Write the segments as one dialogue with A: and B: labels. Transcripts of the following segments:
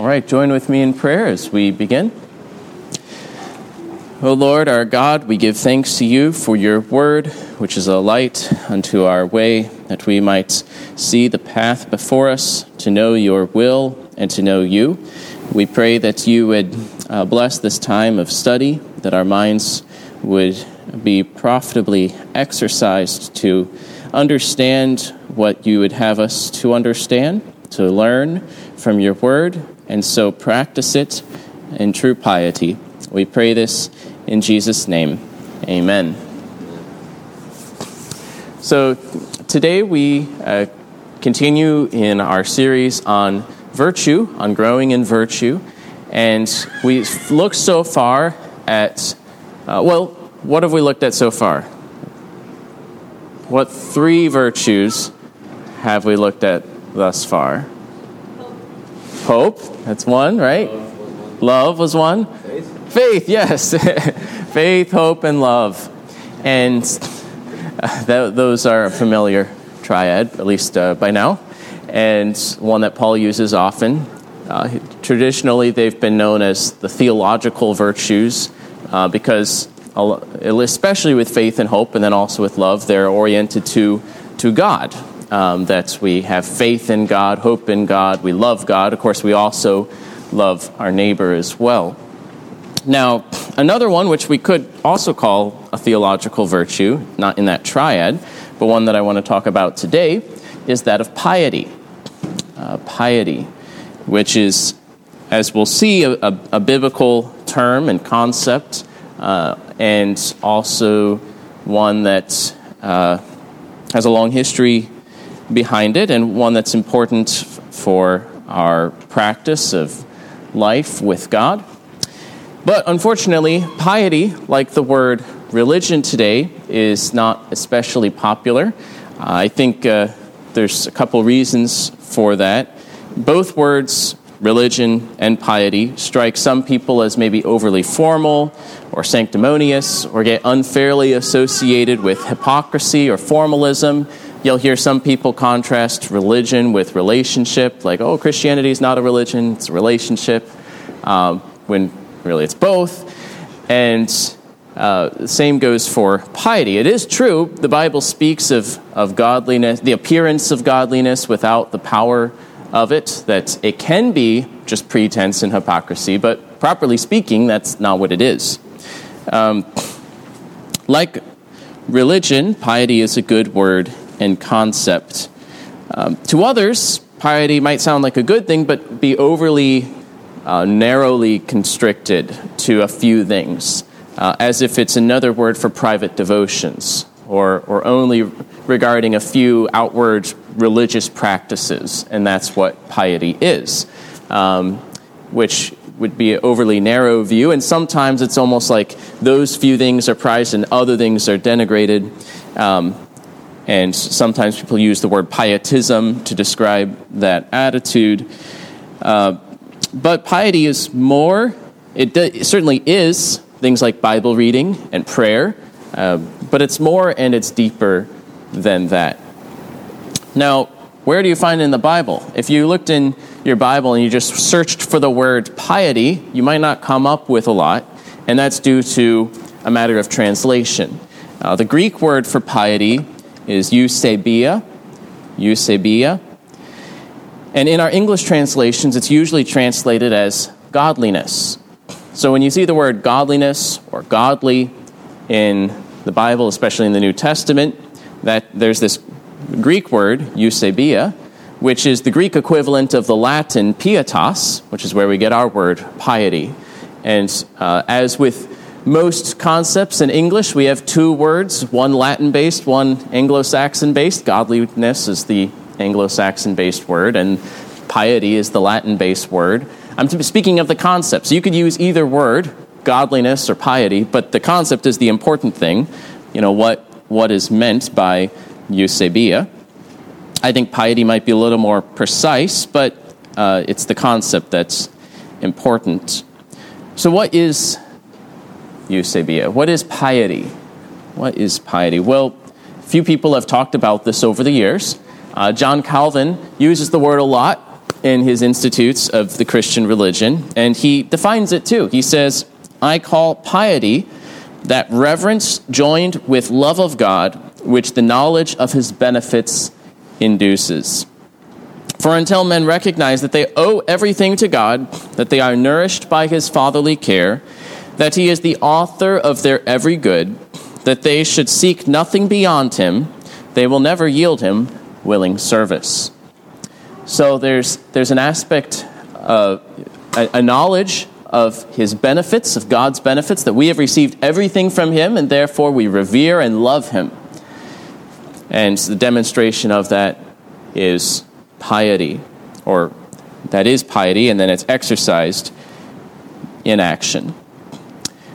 A: All right, join with me in prayer as we begin. O Lord our God, we give thanks to you for your word, which is a light unto our way, that we might see the path before us, to know your will and to know you. We pray that you would uh, bless this time of study, that our minds would be profitably exercised to understand what you would have us to understand, to learn from your word, and so practice it in true piety. We pray this in Jesus' name. Amen. So today we uh, continue in our series on virtue, on growing in virtue, and we've looked so far at, uh, well, what have we looked at so far? What three virtues have we looked at thus far? Hope, that's one, right? Love was one. Faith, Faith yes. Faith, hope, and love. And uh, those are a familiar triad, at least uh, by now, and one that Paul uses often. Uh, traditionally, they've been known as the theological virtues uh, because, especially with faith and hope, and then also with love, they're oriented to, to God. Um, that we have faith in God, hope in God, we love God. Of course, we also love our neighbor as well. Now, another one, which we could also call a theological virtue, not in that triad, but one that I want to talk about today, is that of piety. Uh, piety, which is, as we'll see, a, a, a biblical term and concept, uh, and also one that uh, has a long history behind it, and one that's important for our practice of life with God. But unfortunately, piety, like the word religion today, is not especially popular. I think uh, there's a couple reasons for that. Both words, religion and piety, strike some people as maybe overly formal or sanctimonious or get unfairly associated with hypocrisy or formalism. You'll hear some people contrast religion with relationship, like, oh, Christianity is not a religion, it's a relationship. Um, when really it's both. And uh, the same goes for piety. It is true, the Bible speaks of, of godliness, the appearance of godliness without the power of it, that it can be just pretense and hypocrisy, but properly speaking, that's not what it is. Um, like religion, piety is a good word and concept. Um, to others, piety might sound like a good thing, but be overly uh, narrowly constricted to a few things, uh, as if it's another word for private devotions, or, or only regarding a few outward religious practices, and that's what piety is, um, which would be an overly narrow view, and sometimes it's almost like those few things are prized and other things are denigrated. Um, and sometimes people use the word pietism to describe that attitude. Uh, but piety is more, it, it, certainly is things like Bible reading and prayer, uh, but it's more and it's deeper than that. Now, where do you find it in the Bible? If you looked in your Bible and you just searched for the word piety, you might not come up with a lot, and that's due to a matter of translation. Uh, the Greek word for piety is eusebeia, eusebeia, and in our English translations, it's usually translated as godliness. So when you see the word godliness or godly in the Bible, especially in the New Testament, that there's this Greek word, eusebeia, which is the Greek equivalent of the Latin pietas, which is where we get our word piety. And uh, as with most concepts in English, we have two words, one Latin based, one Anglo Saxon based. Godliness is the Anglo Saxon based word, and piety is the Latin based word. I'm speaking of the concepts. You could use either word, godliness or piety, but the concept is the important thing. You know, what, what is meant by eusebeia. I think piety might be a little more precise, but uh, it's the concept that's important. So, what is eusebeia? What is piety? What is piety? Well, few people have talked about this over the years. Uh, John Calvin uses the word a lot. in his Institutes of the Christian Religion, and he defines it too. He says, I call piety that reverence joined with love of God, which the knowledge of his benefits induces. For until men recognize that they owe everything to God, that they are nourished by his fatherly care, that he is the author of their every good, that they should seek nothing beyond him, they will never yield him willing service. So there's, there's an aspect of a, a knowledge of his benefits, of God's benefits, that we have received everything from him, and therefore we revere and love him. And the demonstration of that is piety, or that is piety, and then it's exercised in action.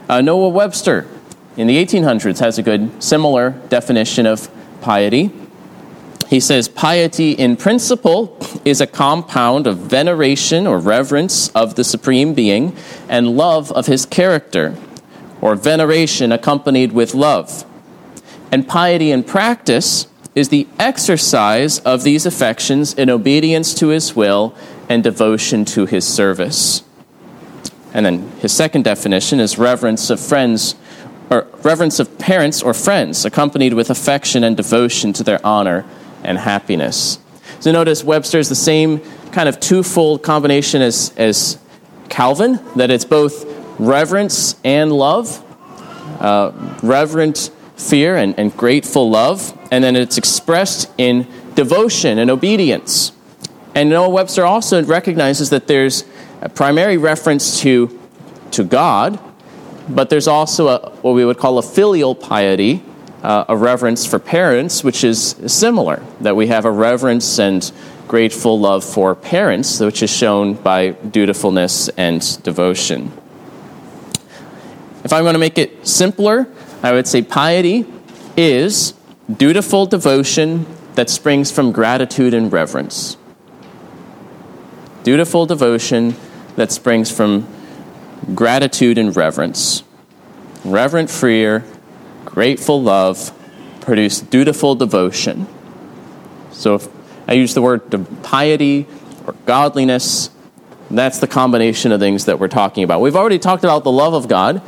A: Uh, Noah Webster in the 1800s has a good similar definition of piety. He says, Piety in principle is a compound of veneration or reverence of the Supreme Being and love of his character, or veneration accompanied with love. And piety in practice is the exercise of these affections in obedience to his will and devotion to his service. And then his second definition is reverence of friends or reverence of parents or friends accompanied with affection and devotion to their honor and happiness. So notice Webster is the same kind of twofold combination as, as Calvin, that it's both reverence and love, uh, reverent fear and, and grateful love, and then it's expressed in devotion and obedience. And Noah Webster also recognizes that there's a primary reference to, to God, but there's also a, what we would call a filial piety, uh, a reverence for parents, which is similar, that we have a reverence and grateful love for parents, which is shown by dutifulness and devotion. If I'm going to make it simpler, I would say piety is dutiful devotion that springs from gratitude and reverence. Dutiful devotion that springs from gratitude and reverence. Reverent fear, grateful love produce dutiful devotion. So if I use the word piety or godliness, that's the combination of things that we're talking about. We've already talked about the love of God,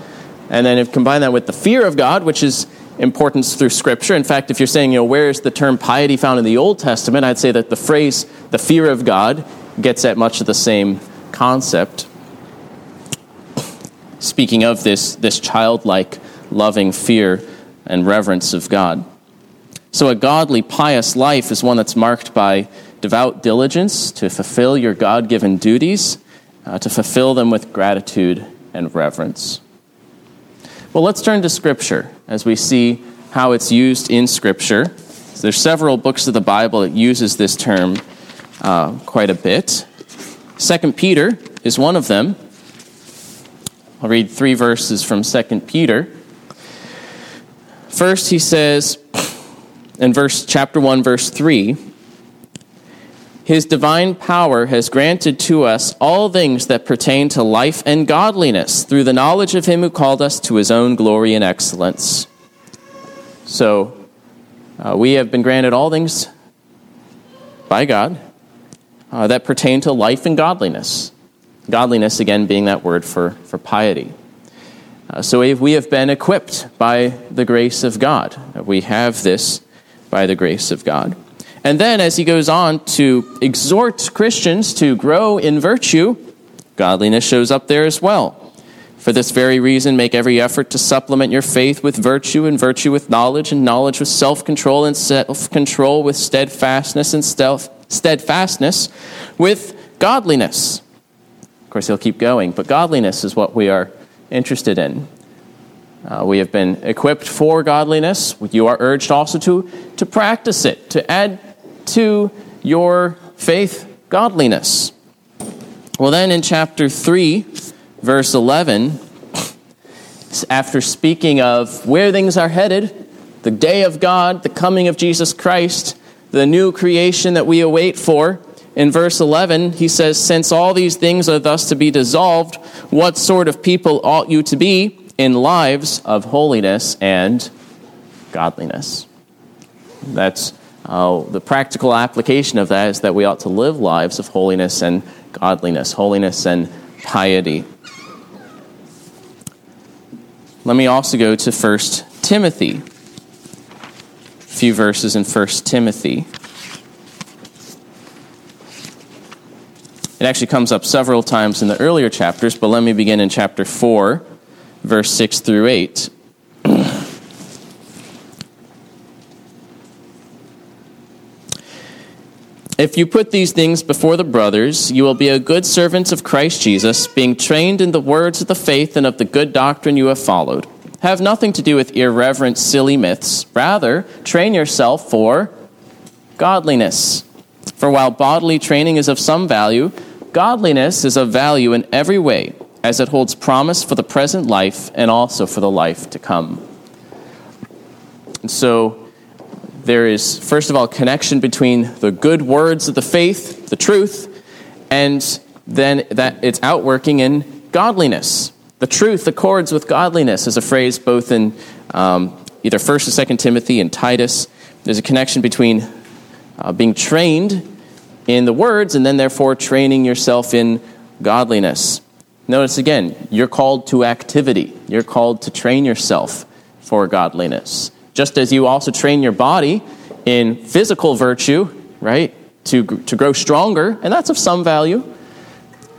A: and then if combine that with the fear of God, which is importance through Scripture. In fact, if you're saying, you know, where is the term piety found in the Old Testament, I'd say that the phrase the fear of God gets at much of the same concept. Speaking of this, this childlike, loving fear and reverence of God. So, a godly, pious life is one that's marked by devout diligence to fulfill your God given duties, uh, to fulfill them with gratitude and reverence. Well, let's turn to Scripture as we see how it's used in Scripture. So there's several books of the Bible that uses this term uh, quite a bit. Second Peter is one of them. I'll read three verses from Second Peter. First, he says in verse chapter 1 verse 3, his divine power has granted to us all things that pertain to life and godliness through the knowledge of him who called us to his own glory and excellence. So, uh, we have been granted all things by God uh, that pertain to life and godliness. Godliness, again, being that word for, for piety. Uh, so we have been equipped by the grace of God. We have this by the grace of God. And then, as he goes on to exhort Christians to grow in virtue, godliness shows up there as well. For this very reason, make every effort to supplement your faith with virtue, and virtue with knowledge, and knowledge with self control, and self control with steadfastness, and steadfastness with godliness. Of course, he'll keep going, but godliness is what we are interested in. Uh, we have been equipped for godliness. You are urged also to, to practice it, to add to your faith godliness. Well, then in chapter 3, verse 11, after speaking of where things are headed, the day of God, the coming of Jesus Christ, the new creation that we await for, in verse 11, he says, Since all these things are thus to be dissolved, what sort of people ought you to be in lives of holiness and godliness? That's uh, the practical application of that is that we ought to live lives of holiness and godliness, holiness and piety. Let me also go to 1 Timothy. Few verses in 1 Timothy. It actually comes up several times in the earlier chapters, but let me begin in chapter 4, verse 6 through 8. If you put these things before the brothers, you will be a good servant of Christ Jesus, being trained in the words of the faith and of the good doctrine you have followed. Have nothing to do with irreverent, silly myths. Rather, train yourself for godliness. For while bodily training is of some value, godliness is of value in every way, as it holds promise for the present life and also for the life to come. And so, there is, first of all, connection between the good words of the faith, the truth, and then that it's outworking in godliness. The truth accords with godliness is a phrase both in um, either 1st and 2nd Timothy and Titus. There's a connection between uh, being trained in the words and then therefore training yourself in godliness. Notice again, you're called to activity. You're called to train yourself for godliness just as you also train your body in physical virtue, right, to, to grow stronger, and that's of some value.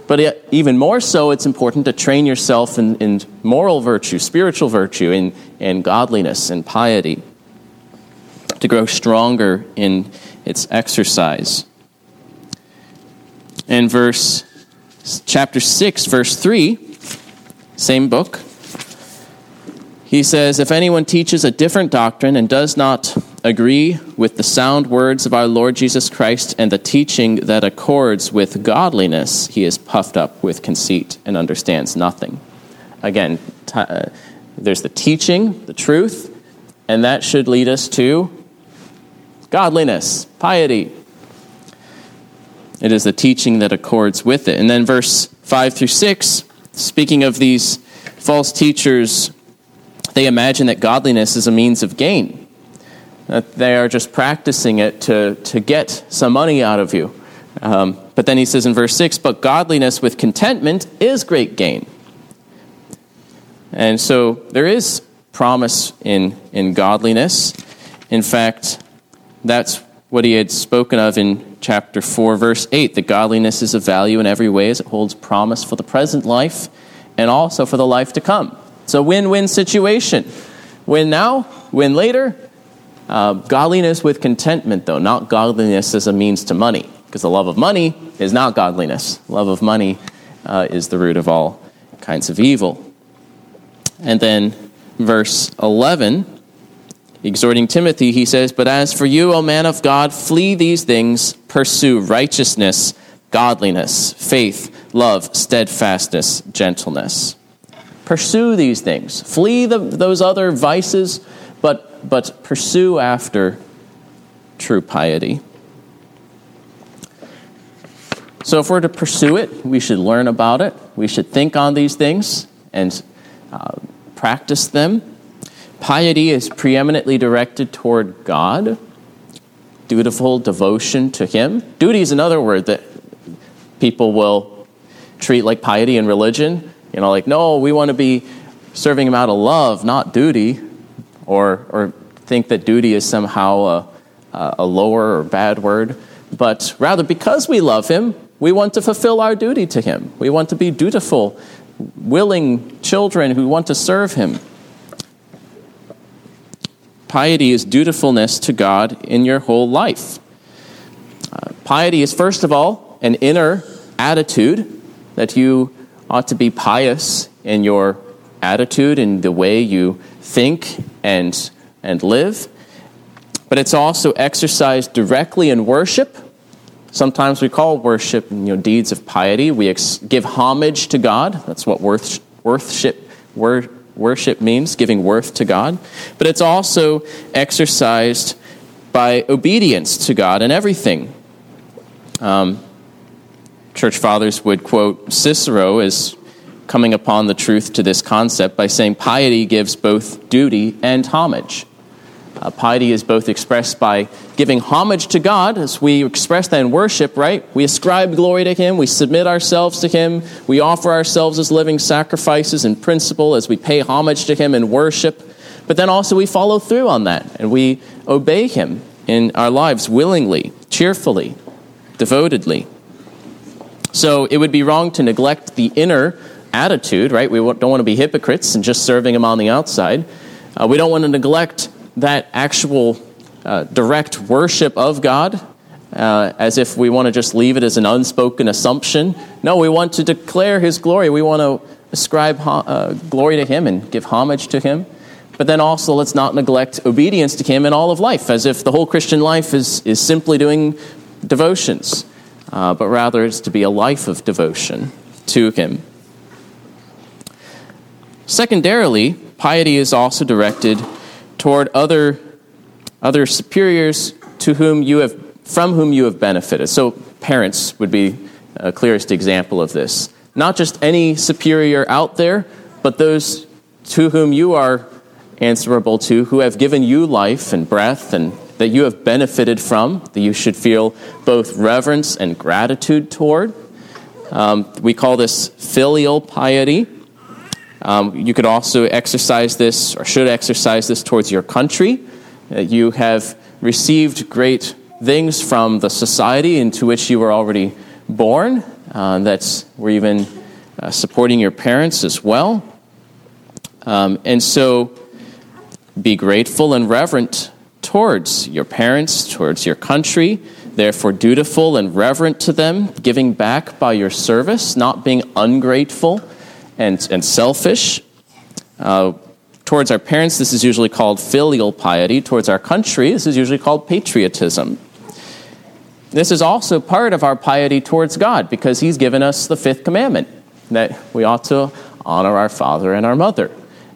A: But even more so, it's important to train yourself in, in moral virtue, spiritual virtue, in, in godliness and piety, to grow stronger in its exercise. In verse chapter 6, verse 3, same book, he says, If anyone teaches a different doctrine and does not agree with the sound words of our Lord Jesus Christ and the teaching that accords with godliness, he is puffed up with conceit and understands nothing. Again, t- uh, there's the teaching, the truth, and that should lead us to godliness, piety. It is the teaching that accords with it. And then verse 5 through 6, speaking of these false teachers they imagine that godliness is a means of gain, that they are just practicing it to, to get some money out of you. Um, but then he says in verse 6 But godliness with contentment is great gain. And so there is promise in, in godliness. In fact, that's what he had spoken of in chapter 4, verse 8 that godliness is of value in every way as it holds promise for the present life and also for the life to come. It's a win win situation. Win now, win later. Uh, godliness with contentment, though, not godliness as a means to money, because the love of money is not godliness. Love of money uh, is the root of all kinds of evil. And then, verse 11, exhorting Timothy, he says, But as for you, O man of God, flee these things, pursue righteousness, godliness, faith, love, steadfastness, gentleness. Pursue these things. Flee the, those other vices, but, but pursue after true piety. So, if we're to pursue it, we should learn about it. We should think on these things and uh, practice them. Piety is preeminently directed toward God, dutiful devotion to Him. Duty is another word that people will treat like piety in religion. You know, like, no, we want to be serving him out of love, not duty, or, or think that duty is somehow a, a lower or bad word, but rather because we love him, we want to fulfill our duty to him. We want to be dutiful, willing children who want to serve him. Piety is dutifulness to God in your whole life. Uh, piety is, first of all, an inner attitude that you ought to be pious in your attitude and the way you think and, and live. But it's also exercised directly in worship. Sometimes we call worship you know, deeds of piety. We ex- give homage to God. That's what worth, worship, wor- worship means, giving worth to God. But it's also exercised by obedience to God in everything. Um, church fathers would quote Cicero as coming upon the truth to this concept by saying piety gives both duty and homage. Uh, piety is both expressed by giving homage to God, as we express that in worship, right? We ascribe glory to Him, we submit ourselves to Him, we offer ourselves as living sacrifices in principle as we pay homage to Him in worship. But then also we follow through on that and we obey Him in our lives willingly, cheerfully, devotedly. So it would be wrong to neglect the inner attitude, right? We don't want to be hypocrites and just serving Him on the outside. Uh, we don't want to neglect that actual uh, direct worship of God uh, as if we want to just leave it as an unspoken assumption. No, we want to declare His glory. We want to ascribe uh, glory to Him and give homage to Him. But then also, let's not neglect obedience to Him in all of life, as if the whole Christian life is, is simply doing devotions, uh, but rather it's to be a life of devotion to Him. Secondarily, piety is also directed toward other, other superiors to whom you have, from whom you have benefited. So, parents would be a clearest example of this. Not just any superior out there, but those to whom you are answerable to, who have given you life and breath and that you have benefited from, that you should feel both reverence and gratitude toward. Um, we call this filial piety. Um, you could also exercise this, or should exercise this, towards your country. Uh, you have received great things from the society into which you were already born. Uh, that's we're even uh, supporting your parents as well. Um, and so, be grateful and reverent towards your parents, towards your country. Therefore, dutiful and reverent to them, giving back by your service, not being ungrateful and, and selfish. Uh, towards our parents, this is usually called filial piety. Towards our country, this is usually called patriotism. This is also part of our piety towards God because He's given us the fifth commandment that we ought to honor our father and our mother.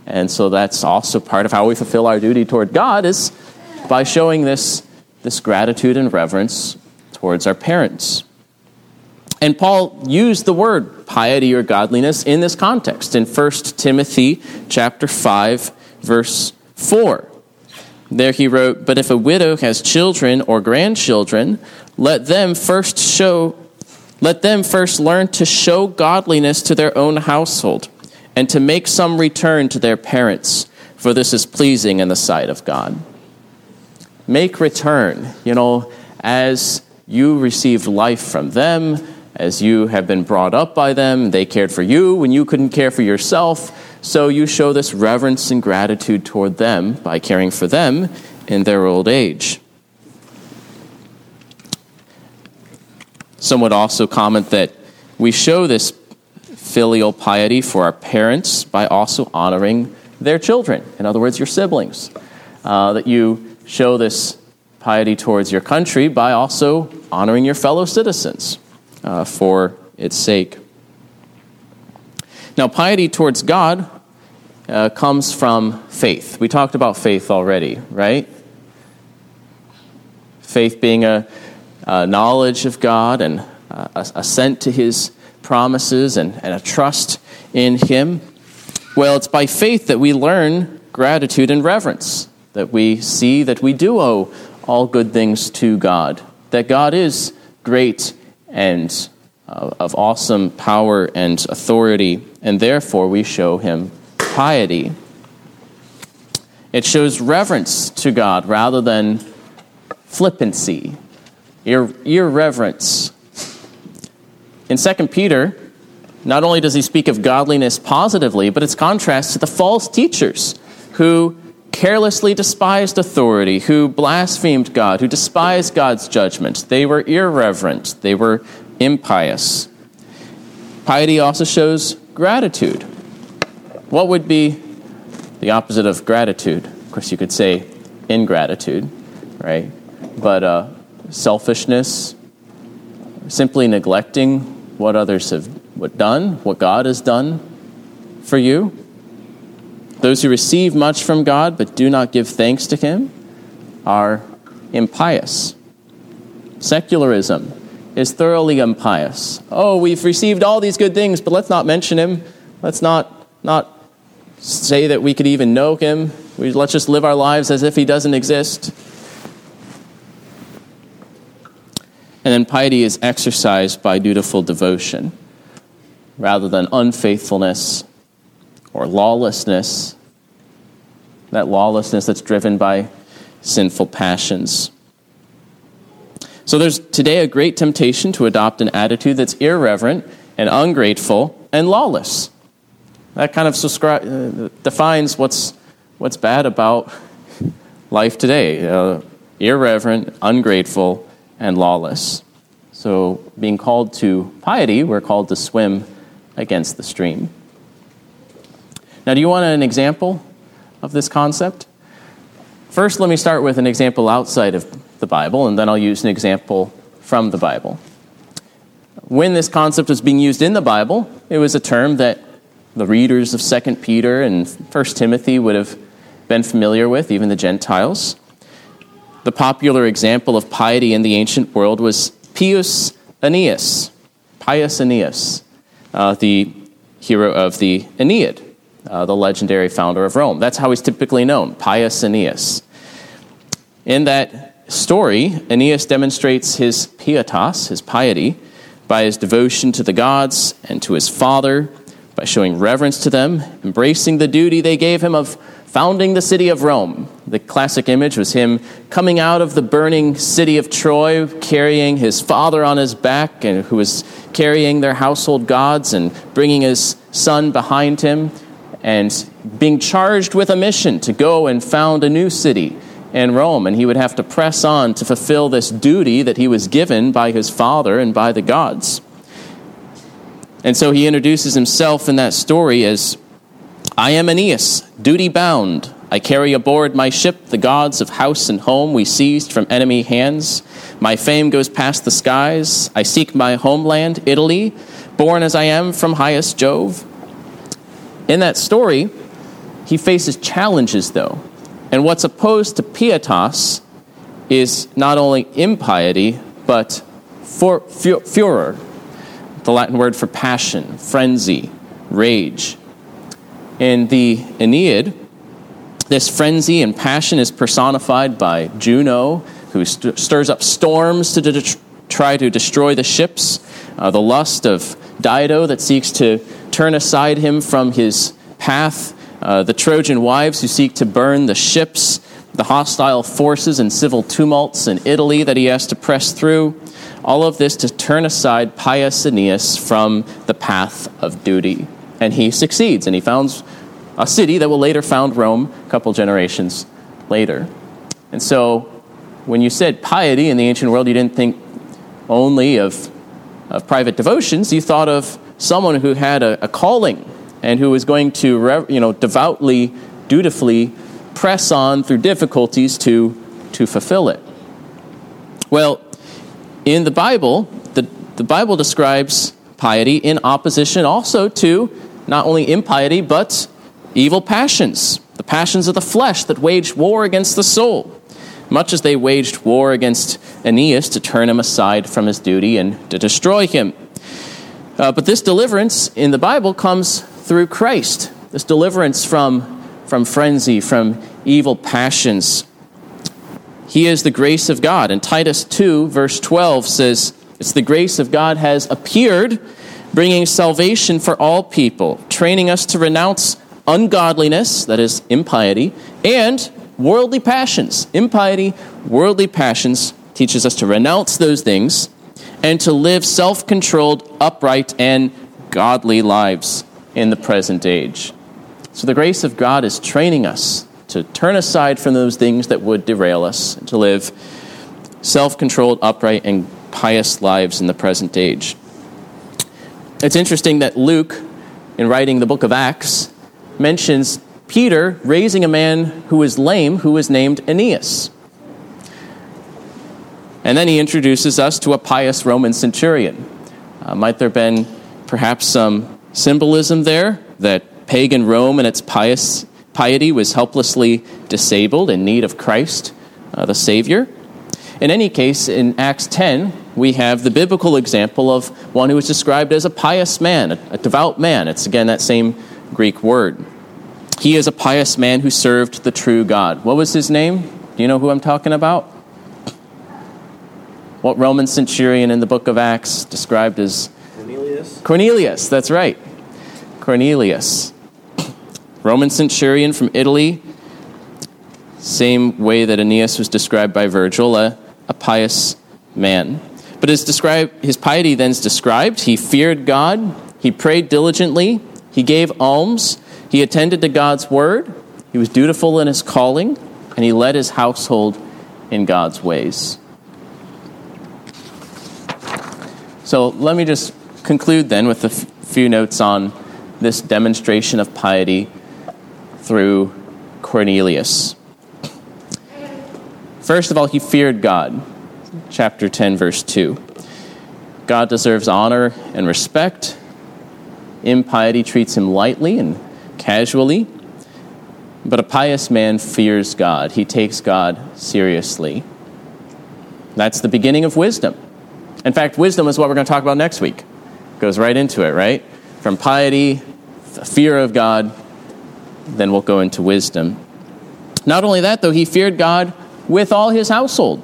A: And so that's also part of how we fulfill our duty toward God is by showing this, this gratitude and reverence towards our parents. And Paul used the word piety or godliness in this context in 1 Timothy chapter 5 verse 4. There he wrote, "But if a widow has children or grandchildren, let them first show let them first learn to show godliness to their own household and to make some return to their parents, for this is pleasing in the sight of God." Make return, you know, as you received life from them, as you have been brought up by them, they cared for you when you couldn't care for yourself. So you show this reverence and gratitude toward them by caring for them in their old age. Some would also comment that we show this filial piety for our parents by also honoring their children. In other words, your siblings. Uh, that you show this piety towards your country by also honoring your fellow citizens uh, for its sake. Now, piety towards God uh, comes from faith. We talked about faith already, right? Faith being a, a knowledge of God and assent to his promises and, and a trust in him. Well, it's by faith that we learn gratitude and reverence, that we see that we do owe all good things to God, that God is great and uh, of awesome power and authority, and therefore we show him piety. It shows reverence to God rather than flippancy, ir- irreverence. In 2 Peter, not only does he speak of godliness positively, but it's contrast to the false teachers who carelessly despised authority, who blasphemed God, who despised God's judgment. They were irreverent, they were impious. Piety also shows gratitude. What would be the opposite of gratitude? Of course, you could say ingratitude, right? But uh, selfishness, simply neglecting what others have what done, what God has done for you. Those who receive much from God but do not give thanks to Him are impious. Secularism is thoroughly impious. Oh, we've received all these good things, but let's not mention Him. Let's not, not say that we could even know Him. We, let's just live our lives as if he doesn't exist. And then piety is exercised by dutiful devotion rather than unfaithfulness or lawlessness. That lawlessness that's driven by sinful passions. So there's today a great temptation to adopt an attitude that's irreverent and ungrateful and lawless. That kind of subscribe, uh, defines what's, what's bad about life today uh, irreverent, ungrateful, and lawless. So, being called to piety, we're called to swim against the stream. Now, do you want an example of this concept? First, let me start with an example outside of the Bible, and then I'll use an example from the Bible. When this concept was being used in the Bible, it was a term that the readers of 2 Peter and 1 Timothy would have been familiar with, even the Gentiles. The popular example of piety in the ancient world was Pius Aeneas, Pius Aeneas, uh, the hero of the Aeneid, uh, the legendary founder of Rome. That's how he's typically known, Pius Aeneas. In that story, Aeneas demonstrates his pietas, his piety, by his devotion to the gods and to his father by showing reverence to them, embracing the duty they gave him of founding the city of Rome. The classic image was him coming out of the burning city of Troy, carrying his father on his back, and who was carrying their household gods, and bringing his son behind him, and being charged with a mission to go and found a new city in Rome. And he would have to press on to fulfill this duty that he was given by his father and by the gods. And so he introduces himself in that story as I am Aeneas, duty bound. I carry aboard my ship the gods of house and home we seized from enemy hands. My fame goes past the skies. I seek my homeland, Italy, born as I am from highest Jove. In that story, he faces challenges, though. And what's opposed to pietas is not only impiety, but furor, the Latin word for passion, frenzy, rage. In the Aeneid, this frenzy and passion is personified by Juno, who st- stirs up storms to de- try to destroy the ships, uh, the lust of Dido that seeks to turn aside him from his path, uh, the Trojan wives who seek to burn the ships, the hostile forces and civil tumults in Italy that he has to press through, all of this to turn aside Pius Aeneas from the path of duty. And he succeeds, and he founds a city that will later found Rome a couple generations later. And so, when you said piety in the ancient world, you didn't think only of, of private devotions, you thought of someone who had a, a calling and who was going to you know, devoutly, dutifully press on through difficulties to, to fulfill it. Well, in the Bible, the, the Bible describes piety in opposition also to not only impiety, but evil passions, the passions of the flesh that waged war against the soul, much as they waged war against Aeneas to turn him aside from his duty and to destroy him. Uh, but this deliverance in the Bible comes through Christ, this deliverance from, from frenzy, from evil passions. He is the grace of God. And Titus 2, verse 12 says, It's the grace of God has appeared, bringing salvation for all people, training us to renounce ungodliness, that is, impiety, and worldly passions. Impiety, worldly passions teaches us to renounce those things and to live self controlled, upright, and godly lives in the present age. So the grace of God is training us to turn aside from those things that would derail us, and to live self controlled, upright, and pious lives in the present age. It's interesting that Luke, in writing the book of Acts, mentions Peter raising a man who was lame, who was named Aeneas. And then he introduces us to a pious Roman centurion. Uh, might there have been perhaps some symbolism there that pagan Rome and its pious Piety was helplessly disabled in need of Christ, uh, the Savior. In any case, in Acts 10, we have the biblical example of one who is described as a pious man, a, a devout man. It's again that same Greek word. He is a pious man who served the true God. What was his name? Do you know who I'm talking about? What Roman centurion in the book of Acts described as
B: Cornelius?
A: Cornelius, that's right. Cornelius. Roman centurion from Italy. Same way that Aeneas was described by Virgil, a, a pious man. But his, described, his piety then is described. He feared God, he prayed diligently, he gave alms, he attended to God's word, he was dutiful in his calling, and he led his household in God's ways. So let me just conclude then with a f- few notes on this demonstration of piety through Cornelius. First of all, he feared God. Chapter 10, verse 2. God deserves honor and respect. Impiety treats him lightly and casually. But a pious man fears God. He takes God seriously. That's the beginning of wisdom. In fact, wisdom is what we're going to talk about next week. Goes right into it, right? From piety, fear of God, then we'll go into wisdom. Not only that, though, he feared God with all his household.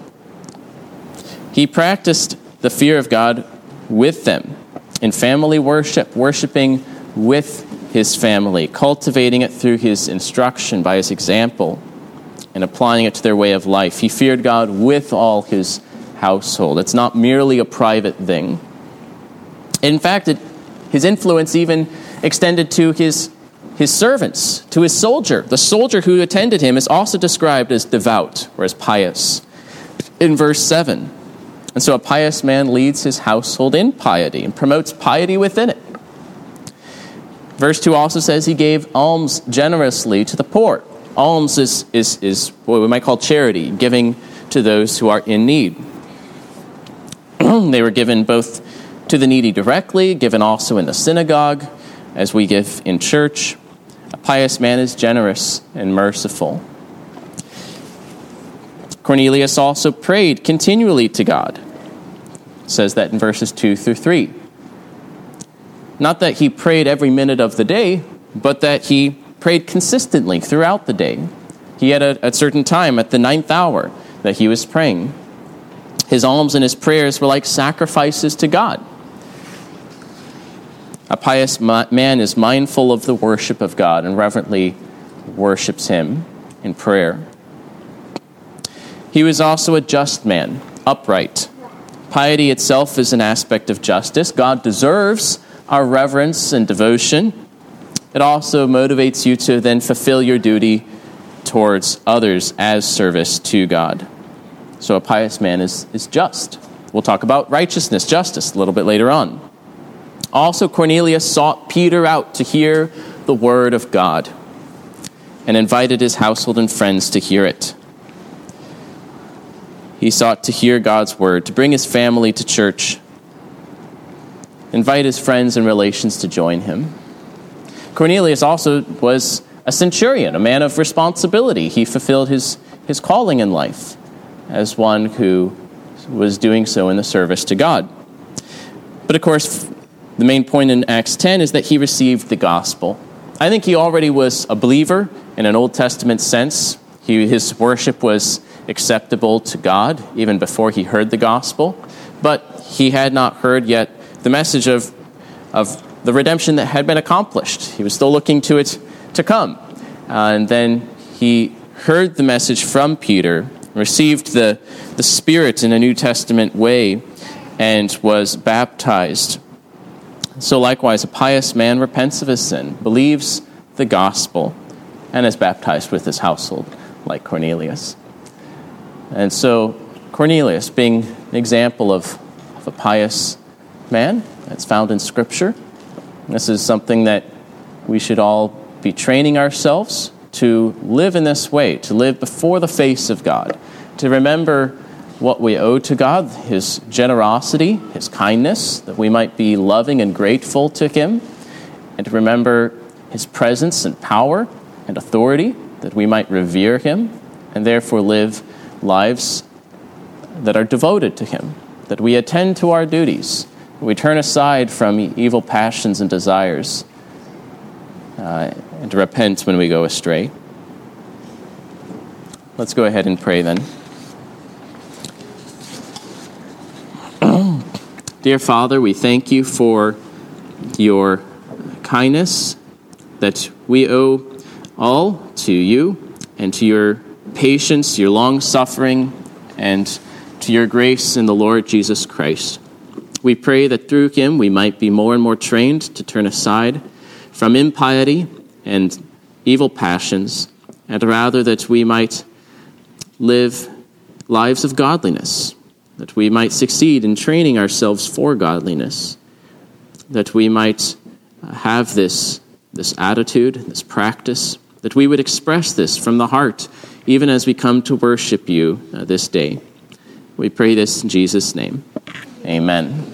A: He practiced the fear of God with them in family worship, worshiping with his family, cultivating it through his instruction by his example, and applying it to their way of life. He feared God with all his household. It's not merely a private thing. In fact, it, his influence even extended to his, his servants, to his soldier. The soldier who attended him is also described as devout or as pious in verse 7. And so a pious man leads his household in piety and promotes piety within it. Verse 2 also says he gave alms generously to the poor. Alms is, is, is what we might call charity, giving to those who are in need. They were given both to the needy directly, given also in the synagogue, as we give in church. A pious man is generous and merciful. Cornelius also prayed continually to God. It says that in verses 2 through 3. Not that he prayed every minute of the day, but that he prayed consistently throughout the day. He had a, a certain time at the ninth hour that he was praying. His alms and his prayers were like sacrifices to God. A pious man is mindful of the worship of God and reverently worships him in prayer. He was also a just man, upright. Piety itself is an aspect of justice. God deserves our reverence and devotion. It also motivates you to then fulfill your duty towards others as service to God. So a pious man is, is just. We'll talk about righteousness, justice, a little bit later on. Also, Cornelius sought Peter out to hear the word of God and invited his household and friends to hear it. He sought to hear God's word, to bring his family to church, invite his friends and relations to join him. Cornelius also was a centurion, a man of responsibility. He fulfilled his, his calling in life as one who was doing so in the service to God. But of course, the main point in Acts 10 is that he received the gospel. I think he already was a believer in an Old Testament sense. He, his worship was acceptable to God even before he heard the gospel, but he had not heard yet the message of, of the redemption that had been accomplished. He was still looking to it to come. Uh, and then he heard the message from Peter, received the, the Spirit in a New Testament way, and was baptized. So, likewise, a pious man repents of his sin, believes the gospel, and is baptized with his household, like Cornelius. And so, Cornelius, being an example of, of a pious man that's found in Scripture, this is something that we should all be training ourselves to live in this way, to live before the face of God, to remember what we owe to God, His generosity, His kindness, that we might be loving and grateful to Him, and to remember His presence and power and authority, that we might revere Him, and therefore live lives that are devoted to Him, that we attend to our duties, we turn aside from evil passions and desires, uh, and repent when we go astray. Let's go ahead and pray then. Dear Father, we thank you for your kindness that we owe all to you and to your patience, your long suffering, and to your grace in the Lord Jesus Christ. We pray that through him we might be more and more trained to turn aside from impiety and evil passions, and rather that we might live lives of godliness, that we might succeed in training ourselves for godliness, that we might have this, this attitude, this practice, that we would express this from the heart, even as we come to worship you uh, this day. We pray this in Jesus' name. Amen.